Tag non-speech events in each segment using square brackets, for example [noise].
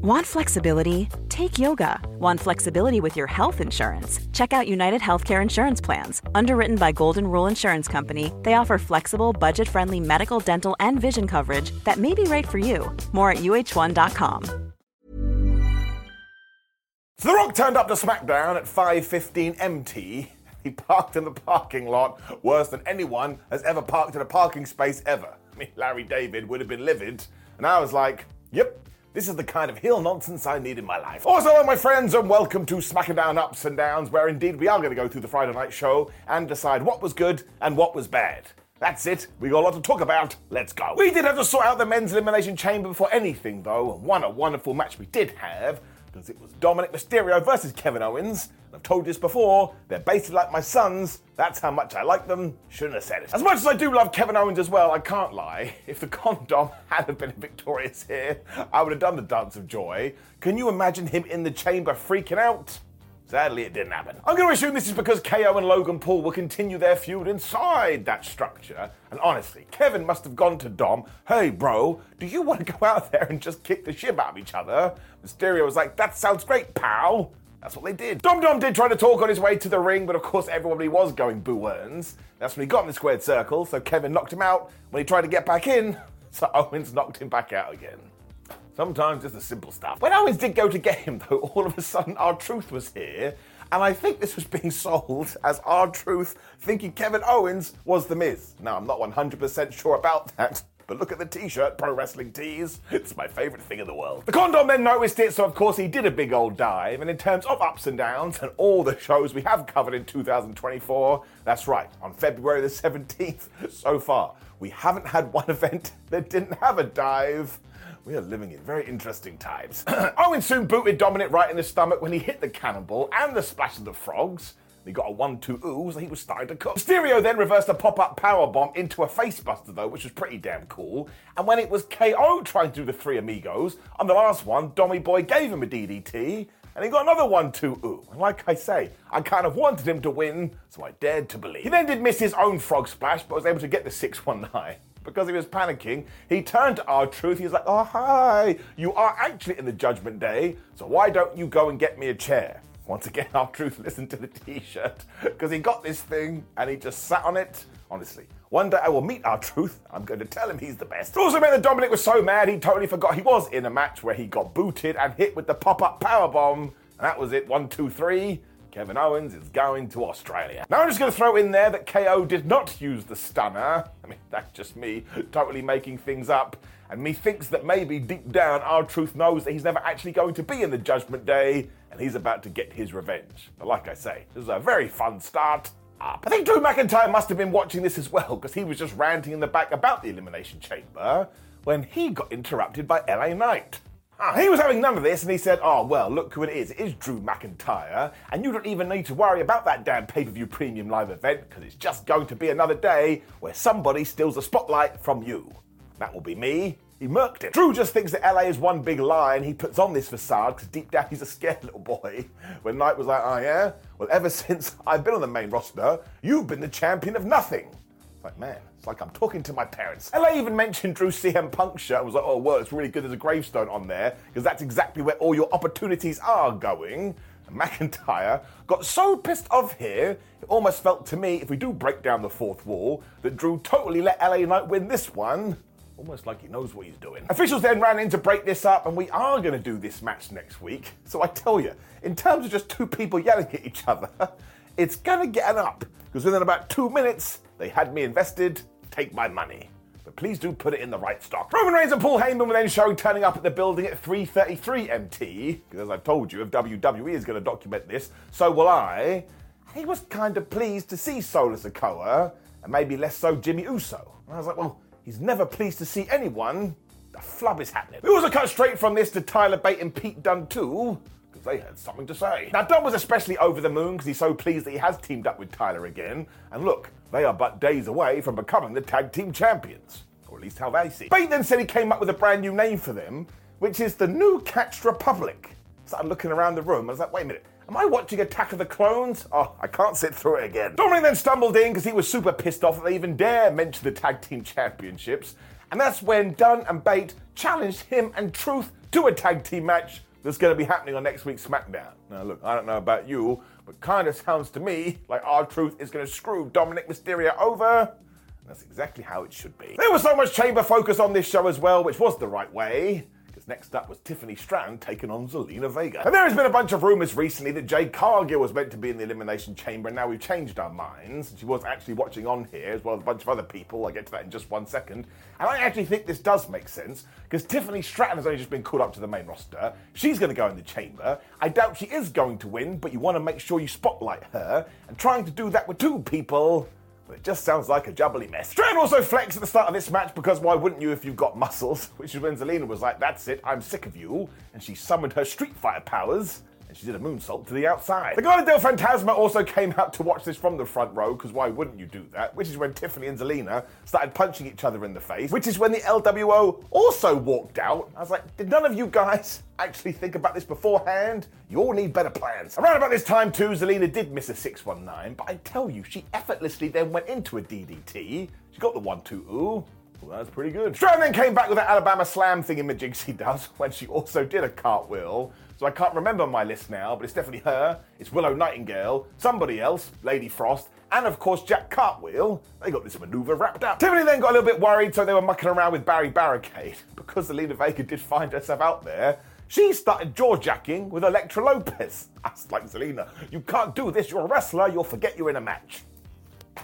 Want flexibility? Take yoga. Want flexibility with your health insurance? Check out United Healthcare Insurance Plans. Underwritten by Golden Rule Insurance Company, they offer flexible, budget friendly medical, dental, and vision coverage that may be right for you. More at uh1.com. So The Rock turned up to SmackDown at 5:15 MT. He parked in the parking lot worse than anyone has ever parked in a parking space ever. I mean, Larry David would have been livid, and I was like, "Yep, this is the kind of heel nonsense I need in my life. Also, hello, my friends, and welcome to Smacking Down Ups and Downs, where indeed we are going to go through the Friday night show and decide what was good and what was bad. That's it. We got a lot to talk about. Let's go. We did have to sort out the men's elimination chamber before anything, though. And what a wonderful match we did have, because it was Dominik Mysterio versus Kevin Owens. I've told you this before, they're basically like my sons. That's how much I like them. Shouldn't have said it. As much as I do love Kevin Owens as well, I can't lie. [laughs] If the condom [laughs] had been victorious here, I would have done the dance of joy. Can you imagine him in the chamber freaking out? Sadly, it didn't happen. I'm going to assume this is because KO and Logan Paul will continue their feud inside that structure. And honestly, Kevin must have gone to Dom, hey bro, do you want to go out there and just kick the shit out of each other? Mysterio was like, that sounds great, pal. That's what they did. Dom Dom did try to talk on his way to the ring, but of course everybody was going boo Owens. That's when he got in the squared circle, so Kevin knocked him out. When he tried to get back in, [laughs] so Owens knocked him back out again. Sometimes just the simple stuff. When Owens did go to get him, though, [laughs] all of a sudden R-Truth was here, and I think this was being [laughs] sold as R-Truth thinking Kevin Owens was The Miz. Now, I'm not 100% sure about [laughs] that. But look at the t-shirt, Pro Wrestling Tees. It's my favourite thing in the world. The condom then noticed it, so of course he did a big old dive. And in terms of ups and downs and all the shows we have covered in 2024, that's right, on February the 17th so far, we haven't had one event that didn't have a dive. We are living in very interesting times. [clears throat] Owen soon booted Dominik right in the stomach when he hit the cannonball and the splash of the frogs. He got a 1-2 ooh, so he was starting to cook. Mysterio then reversed a pop-up power bomb into a facebuster though, which was pretty damn cool. And when it was KO trying to do the three amigos, on the last one, Dommy Boy gave him a DDT, and he got another 1-2 ooh. And like I say, I kind of wanted him to win, so I dared to believe. He then did miss his own frog splash, but was able to get the 619 because he was panicking, he turned to R-Truth. He was like, Oh, hi, you are actually in the Judgment Day, so why don't you go and get me a chair? Once again, [laughs] R-Truth listened to the t shirt because he got this thing and he just sat on it. Honestly, one day I will meet R-Truth. I'm going to tell him he's the best. It also meant that Dominik was so mad he totally forgot he was in a match where he got booted and hit with the pop up power bomb. And that was it. One, two, three. Kevin Owens is going to Australia. Now I'm just going to throw in there that KO did not use the stunner. I mean, that's just me totally making things up. And me thinks that maybe deep down R-Truth knows that he's never actually going to be in the Judgment Day and he's about to get his revenge. But like I say, this is a very fun start. Up. I think Drew McIntyre must have been watching this as well because he was just ranting in the back about the Elimination Chamber when he got interrupted by LA Knight. Ah, he was having none of this and he said, Oh, well, look who it is. It is Drew McIntyre, and you don't even need to worry about that damn pay per view premium live event because it's just going to be another day where somebody steals the spotlight from you. That will be me. He murked it. Drew just thinks that LA is one big lie and he puts on this facade because deep down he's a scared little boy. [laughs] When Knight was like, Oh, yeah? Well, ever [laughs] since I've been on the main roster, you've been the champion of nothing. It's like, man, it's like I'm talking to my parents. LA even mentioned Drew CM Punk shirt I was like, oh, well, it's really good there's a gravestone on there because that's exactly where all your opportunities are going. And McIntyre got so pissed off here, it almost felt to me, if we do break down the fourth wall, that Drew totally let LA Knight win this one. Almost like he knows what he's doing. Officials then ran in to break this up, and we are going to do this match next week. So I tell you, in terms of just two people yelling at each other, [laughs] it's going to get an up. Because within about two minutes, they had me invested. Take my money. But please do put it in the right stock. Roman Reigns and Paul Heyman were then shown turning up at the building at 3:33 MT. Because as I've told you, if WWE is going to document this, so will I. He was kind of pleased to see Solo Sikoa, and maybe less so Jimmy Uso. And I was like, well, he's never pleased to see anyone. The flub is happening. We also cut straight from this to Tyler Bate and Pete Dunne too because they had something to say. Now, Dunne was especially over the moon because he's so pleased that he has teamed up with Tyler again. And look, they are but days away from becoming the tag team champions, or at least how they see. Bate then said he came up with a brand new name for them, which is the New Catch Republic. Started looking around the room. I was like, wait a minute. Am I watching Attack of the Clones? Oh, I can't sit through it again. Dominik then stumbled in because he was super pissed off that they even dare mention the tag team championships. And that's when Dunne and Bate challenged him and Truth to a tag team match that's going to be happening on next week's SmackDown. Now, look, I don't know about you, but kind of sounds to me like R-Truth is going to screw Dominik Mysterio over. That's exactly how it should be. There was so much chamber focus on this show as well, which was the right way. Next up was Tiffany Stratton taking on Zelina Vega. And there has been a bunch of rumours recently that Jade Cargill was meant to be in the Elimination Chamber, and now we've changed our minds. She was actually watching on here, as well as a bunch of other people. I'll get to that in just one second. And I actually think this does make sense, because Tiffany Stratton has only just been called up to the main roster. She's going to go in the chamber. I doubt she is going to win, but you want to make sure you spotlight her. And trying to do that with two people but it just sounds like a jubbly mess. Strand also flexed at the start of this match because why wouldn't you if you've got muscles? [laughs] Which is when Zelina was like, that's it, I'm sick of you. And she summoned her Street Fighter powers and she did a moonsault to the outside. The Legado del Fantasma also came out to watch this from the front row, because why wouldn't you do that? Which is when Tiffany and Zelina started punching each other in the face, which is when the LWO also walked out. I was like, did none of you guys [laughs] actually think about this beforehand? You all need better plans. Around about this time, too, Zelina did miss a 619, but I tell you, she effortlessly then went into a DDT. She got the 1 2 ooh. Well, that's pretty good. Strand then came back with that Alabama slam thing in the she does [laughs] when she also did a cartwheel. So I can't remember my list now, but it's definitely her, it's Willow Nightingale, somebody else, Lady Frost, and of course Jack Cartwheel. They got this maneuver wrapped up. Tiffany then got a little bit worried, so they were mucking around with Barry Barricade. [laughs] Because Zelina Vega did find herself out there, she started jaw-jacking with Elektra Lopez. [laughs] That's like Zelina, you can't do this, you're a wrestler, you'll forget you're in a match.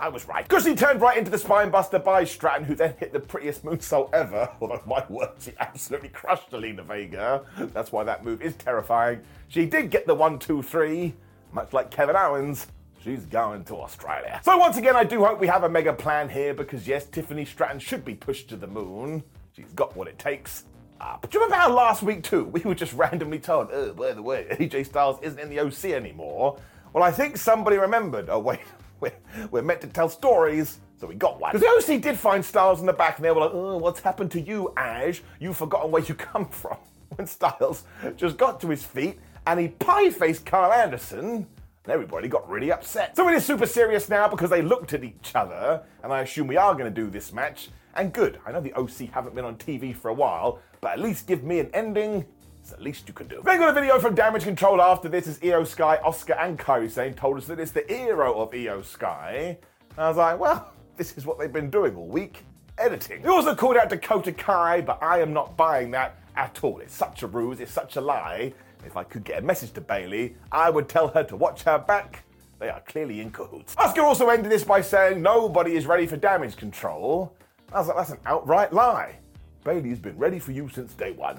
I was right. Because he turned right into the spinebuster by Stratton, who then hit the prettiest moonsault ever. [laughs] Although, my word, she absolutely crushed Zelina Vega. That's why that move is terrifying. She did get the one, two, three, much like Kevin Owens. She's going to Australia. So, once again, I do hope we have a mega plan here because, yes, Tiffany Stratton should be pushed to the moon. She's got what it takes. But do you remember how last week, too, we were just randomly told, oh, by the way, AJ Styles isn't in the OC anymore? Well, I think somebody remembered. Oh, wait, we're, we're meant to tell stories, so we got one. Because the OC did find Styles in the back, and they were like, oh, what's happened to you, Aj? You've forgotten where you come [laughs] from. When Styles just got to his feet and he pie faced Karl Anderson, and everybody got really upset. So it is super serious now because they looked at each other, and I assume we are going to do this match. And good, I know the OC haven't been on TV for a while, but at least give me an ending it's the least you can do. Then got a video from Damage Control after this as Iyo Sky, Asuka, and Kairi Sane told us that it's the hero of Iyo Sky. And I was like, well, [laughs] this is what they've been doing all week editing. He also called out Dakota Kai, but I am not buying that at all. It's such a ruse, it's such a lie. If I could get a message to Bayley, I would tell her to watch her back. They are clearly in cahoots. Asuka also ended this by saying nobody is ready for damage control. I was like, that's an outright lie. Bayley's been ready for you since day one.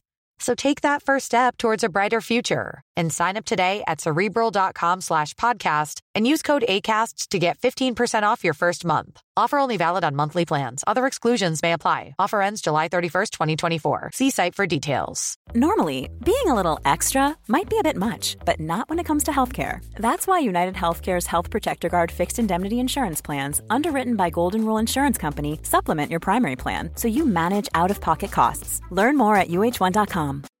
So take that first step towards a brighter future and sign up today at cerebral.com slash podcast and use code ACasts to get 15% off your first month. Offer only valid on monthly plans. Other exclusions may apply. Offer ends July 31st, 2024. See site for details. Normally, being a little extra might be a bit much, but not when it comes to healthcare. That's why United Healthcare's Health Protector Guard fixed indemnity insurance plans, underwritten by Golden Rule Insurance Company, supplement your primary plan so you manage out of pocket costs. Learn more at uh1.com com.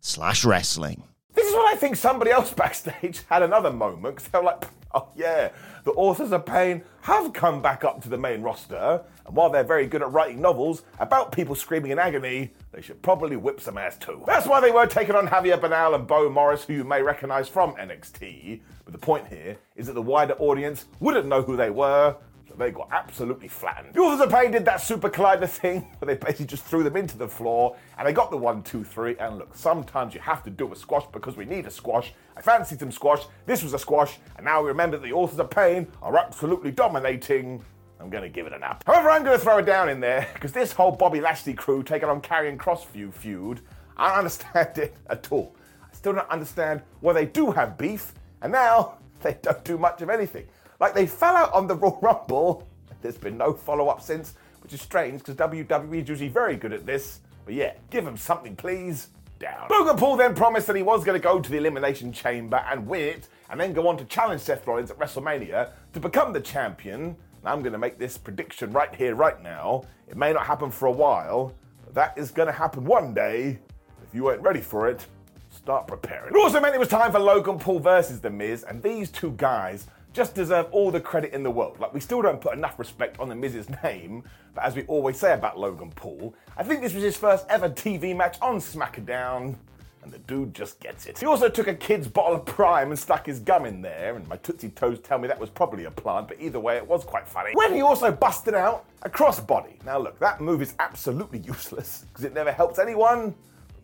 slash wrestling. This is when I think somebody else [laughs] backstage had another moment because they're like, oh yeah, the authors of Pain have come back up to the main roster, and while they're very good at writing novels about people screaming in agony, they should probably whip some ass too. That's why they were taking on Javier Bernal and Bo Morris, who you may recognize from NXT. But the point here is that the wider audience wouldn't know who they were, they got absolutely flattened. The Authors of Pain did that Super Collider thing, [laughs] where they basically just threw them into the floor, and they got the one, two, three. And look, sometimes you have to do a squash because we need a squash. I fancied some squash. This was a squash, and now we remember that the Authors of Pain are absolutely dominating. I'm going to give it an up. However, I'm going to throw it down in there [laughs] because this whole Bobby Lashley crew taking on Karrion Crossview feud, I don't understand [laughs] it at all. I still don't understand why they do have beef, and now they don't do much of anything. Like they fell out on the Raw [laughs] Rumble. There's been no follow up since, which is strange because WWE is usually very good at this. But yeah, give them something, please. Down. Logan Paul then promised that he was going to go to the Elimination Chamber and win it, and then go on to challenge Seth Rollins at WrestleMania to become the champion. And I'm going to make this prediction right here, right now. It may not happen for a while, but that is going to happen one day. If you weren't ready for it, start preparing. It also meant it was time for Logan Paul versus The Miz, and these two guys just deserve all the credit in the world. Like, we still don't put enough respect on The Miz's name, but as we always say about Logan Paul, I think this was his first ever TV match on SmackDown. And the dude just gets it. He also took a kid's bottle of Prime and stuck his gum in there, and my Tootsie Toes tell me that was probably a plant, but either way, it was quite funny. When he also busted out a crossbody. Now, look, that move is absolutely [laughs] useless because it never helps anyone.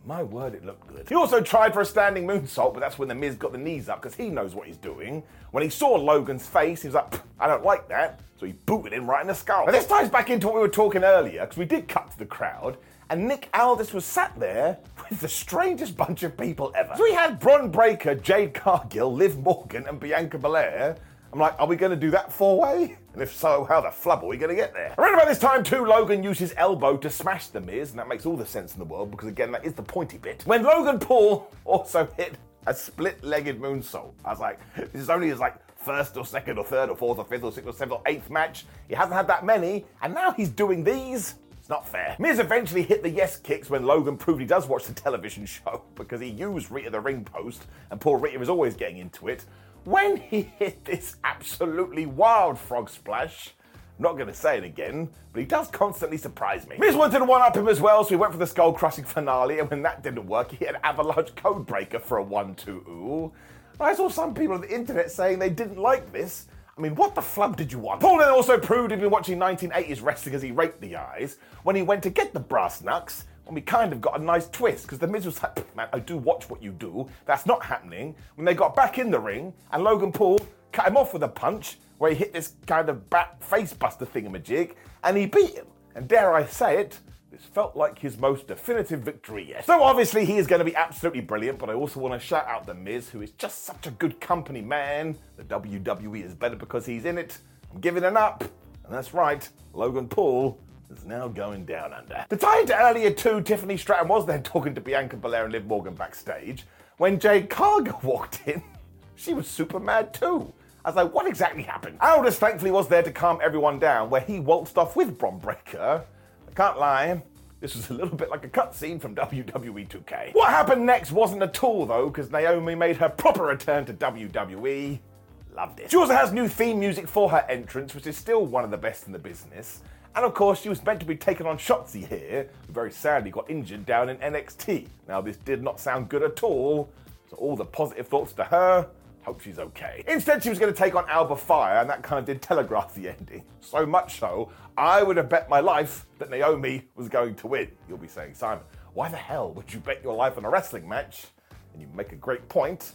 My word, it looked good. He also tried for a standing moonsault, but that's when the Miz got the knees up because he knows what he's doing. When he saw Logan's face, he was like, I don't like that. So he booted him right in the skull. Now, this ties back into what we were talking earlier because we did cut to the crowd. And Nick Aldis was sat there with the strangest bunch of people ever. So we had Bron Breakker, Jade Cargill, Liv Morgan, and Bianca Belair. I'm like, are we going to do that four way? And if so, how the flub are we going to get there? Around about this time, too, Logan used his elbow to smash the Miz, and that makes all the sense in the world because, again, that is the pointy bit. When Logan Paul [laughs] also hit a split legged moonsault, I was like, this is only his like first or second or third or fourth or fifth or sixth or seventh or eighth match. He hasn't had that many, and now he's doing these. It's not fair. Miz eventually hit the yes kicks when Logan proved he does watch the television [laughs] show because he used Rita the ring post, and poor Rita is always getting into it. When he hit this absolutely wild frog splash, I'm not going to say it again, but he does constantly surprise me. Miz wanted to one up him as well, so he went for the skull crushing finale, and when that didn't work, he hit an avalanche code breaker for a 1 2 ooh. I saw some people on the internet saying they didn't like this. I mean, what the flub did you want? Paul then also proved he'd been watching 1980s wrestling as he raked the eyes when he went to get the brass knucks. And we kind of got a nice twist because the Miz was like, man, I do watch what you do. That's not happening. When they got back in the ring and Logan Paul cut him off with a punch where he hit this kind of bat face buster thingamajig and he beat him. And dare I say it, this felt like his most definitive victory yet. So obviously he is going to be absolutely brilliant, but I also want to shout out The Miz, who is just such a good company man. The WWE is better because he's in it. I'm giving it up. And that's right, Logan Paul is now going down under. To tie into earlier too, Tiffany Stratton was then talking to Bianca Belair and Liv Morgan backstage. When Jade Cargill [laughs] walked in, she was super mad too. I was like, what exactly happened? Aldis thankfully was there to calm everyone down, where he waltzed off with Bron Breakker. I can't lie, this was a little bit like a cutscene from WWE 2K. What happened next wasn't at all though, because Naomi made her proper return to WWE. Loved it. She also has new theme music for her entrance, which is still one of the best in the business. And of course, she was meant to be taking on Shotzi here, who very sadly got injured down in NXT. Now, this did not sound good at all, so all the positive thoughts to her. Hope she's okay. Instead, she was going to take on Alba Fyre, and that kind of did telegraph the ending. So much so, I would have bet my life that Naomi was going to win. You'll be saying, Simon, why the hell would you bet your life on a wrestling match? And you make a great point.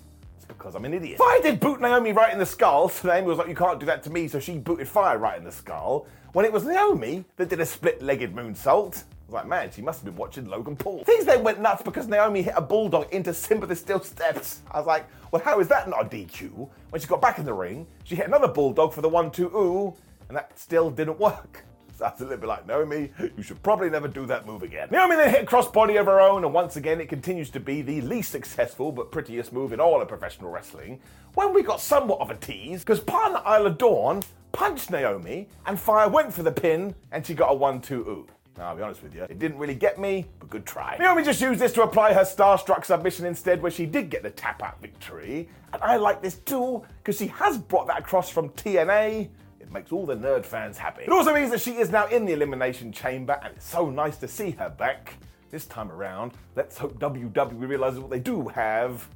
Because I'm an idiot. Fyre did boot Naomi right in the skull, so Naomi was like, You can't do that to me, so she booted Fyre right in the skull. When it was Naomi that did a split legged moonsault. I was like, man, she must have been watching Logan Paul. Things then went nuts because Naomi hit a bulldog into Sympathy Steel steps. I was like, well, how is that not a DQ? When she got back in the ring, she hit another bulldog for the one two ooh, and that still didn't work. [laughs] Was a little bit like, Naomi, you should probably never do that move again. Naomi then hit a crossbody of her own, and once again, it continues to be the least successful but prettiest move in all of professional wrestling. When we got somewhat of a tease, because partner Isla Dawn punched Naomi, and Fyre went for the pin, and she got a 1 2 ooh. Now, I'll be honest with you, it didn't really get me, but good try. Naomi just used this to apply her starstruck submission instead, where she did get the tap out victory. And I like this too, because she has brought that across from TNA. It makes all the nerd fans happy. It also means that she is now in the Elimination Chamber, and it's so nice to see her back. This time around, let's hope WWE realizes what they do have.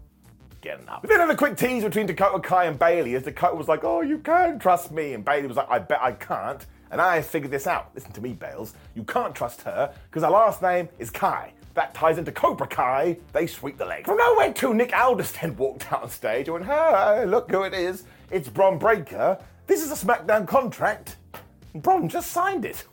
Getting up. We then had a quick tease between Dakota Kai and Bayley as Dakota was like, Oh, you can trust me. And Bayley was like, I bet I can't. And I figured this out. Listen to me, Bales. You can't trust her because her last name is Kai. That ties into Cobra Kai. They sweep the leg. From nowhere, too, Nick then walked out on stage and went, Hey, look who it is. It's Bron Breakker. This is a SmackDown contract. Bron just signed it.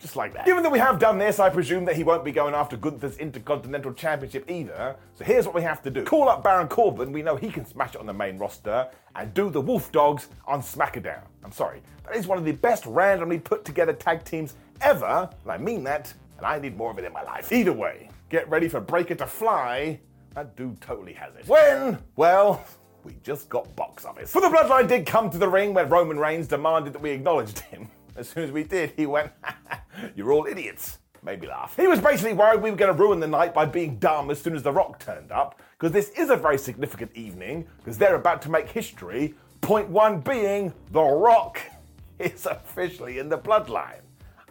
Just like that. Given that we have done this, I presume that he won't be going after Gunther's Intercontinental Championship either. So here's what we have to do. Call up Baron Corbin, we know he can smash it on the main roster, and do the Wolf Dogs on SmackDown. I'm sorry, that is one of the best randomly put together tag teams ever, and I mean that, and I need more of it in my life. Either way, get ready for Breakker to fly. That dude totally has it. When? Well, we just got box office. For the Bloodline did come to the ring when Roman Reigns demanded that we acknowledged him. [laughs] As soon as we did, he went, You're all idiots. Made me laugh. He was basically worried we were going to ruin the night by being dumb as soon as The Rock turned up, because this is a very significant evening, because they're about to make history. Point one being The Rock [laughs] is officially in the bloodline.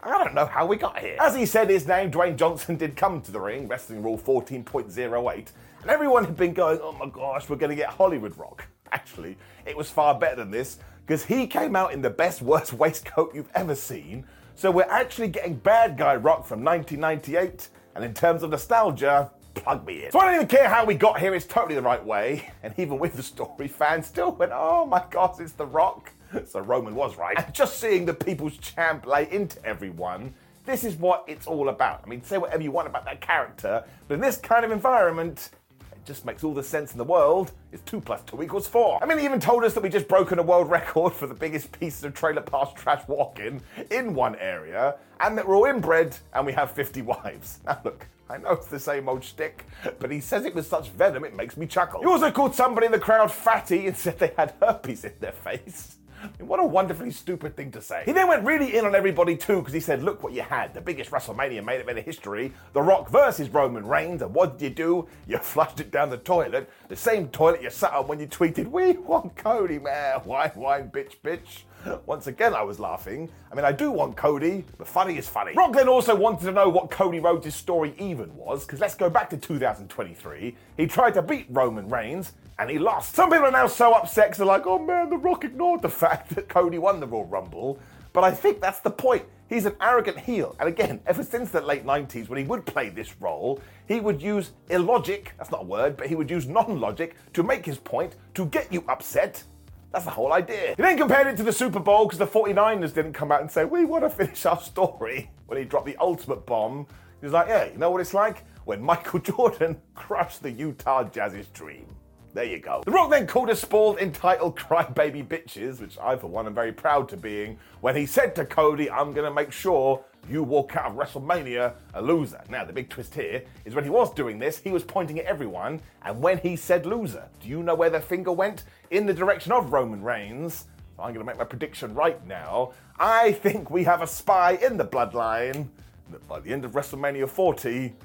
I don't know how we got here. As he said his name, Dwayne Johnson did come to the ring, Wrestling Rule 14.08, and everyone had been going, oh my gosh, we're going to get Hollywood Rock. [laughs] Actually, it was far better than this, because he came out in the best, worst [laughs] waistcoat you've ever seen. So we're actually getting Bad Guy Rock from 1998, and in terms of nostalgia, plug me in. So I don't even care how we got here, it's totally the right way. [laughs] And even with the story, fans still went, oh my god, it's The Rock. So Roman was right. And just seeing the people's champ lay into everyone, this is what it's all about. I mean, say whatever you want about that character, but in this kind of environment, it just makes all the sense in the world. It's 2 plus 2 equals 4. I mean, he even told us that we just broken a world record for the biggest pieces of trailer park trash walking in one area, and that we're all inbred and we have 50 wives. [laughs] Now, look, I know it's the same old shtick, but he says it with such venom it makes me chuckle. He also called somebody in the crowd fatty and said they had herpes in their face. Mean, what a wonderfully stupid thing to say. He then went really in on everybody too, because he said, Look what you had. The biggest WrestleMania main event in history. The Rock versus Roman Reigns. And what did you do? You [laughs] flushed it down the toilet. The same toilet you sat on when you tweeted, We want Cody, man. Wine, wine, bitch, bitch. Once again, I was laughing. I mean, I do want Cody, but funny is funny. Rock then also wanted to know what Cody Rhodes' story even was, because let's go back to 2023. He tried to beat Roman Reigns, and he lost. Some people are now so upset because they're like, oh man, The Rock ignored the [laughs] fact that Cody won the Royal Rumble. But I think that's the point. He's an arrogant heel. And again, ever since the late 90s, when he would play this role, he would use illogic, that's not a word, but he would use non logic to make his point, to get you upset. That's the whole idea. He then compared it to the Super Bowl because the 49ers didn't come out and say, we want to [laughs] finish our story. When he dropped the ultimate bomb, he was like, yeah, you know what it's like? When Michael [laughs] Jordan crushed the Utah Jazz's dream. There you go. The Rock then called a sport entitled Crybaby Bitches, which I, for one, am very proud to being, when he said to Cody, I'm going to make sure you walk out of WrestleMania a loser. Now, the big twist here is when he was doing this, he was pointing at everyone, and when he said loser, do you know where the finger went? In the direction of Roman Reigns. I'm going to make my prediction right now. I think we have a spy in the bloodline that by the end of WrestleMania 40,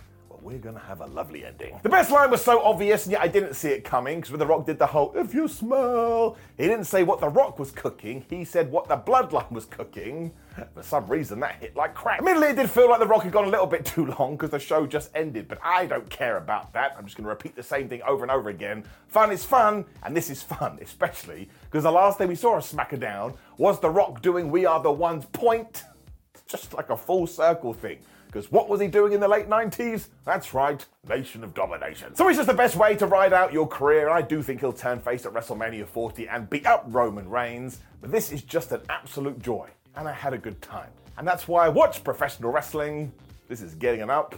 we're gonna have a lovely ending. The best line was so obvious, and yet I didn't see it coming, because when The Rock did the whole, if you smell, he didn't say what The Rock was cooking, he said what the bloodline was cooking. For some reason, that hit like crap. Admittedly, it did feel like The Rock had gone a little bit too long, because the show just ended, but I don't care about that. I'm just gonna repeat the same thing over and over again. Fun is fun, and this is fun, especially because the last thing we saw of SmackDown was The Rock doing We Are the Ones point. [laughs] Just like a full circle thing. Because what was he doing in the late 90s? That's right, Nation of Domination. So it's just the best way to ride out your career. I do think he'll turn face at WrestleMania 40 and beat up Roman Reigns. But this is just an absolute joy. And I had a good time. And that's why I watch professional wrestling This is getting an up.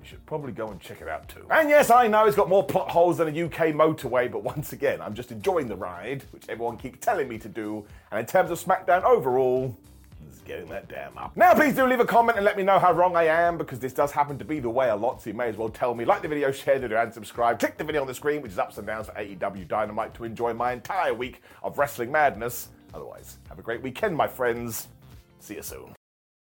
You should probably go and check it out too. And yes, I know it's got more plot holes than a UK motorway, but once again, I'm just enjoying the ride, which everyone keeps telling me to do. And in terms of SmackDown overall, getting that damn up. Now, please do leave a comment and let me know how wrong I am, because this does happen to be the way a lot, so you may as well tell me. Like the video, share the video, and subscribe. Click the video on the screen, which is ups and downs for AEW Dynamite, to enjoy my entire week of wrestling madness. Otherwise, have a great weekend, my friends. See you soon.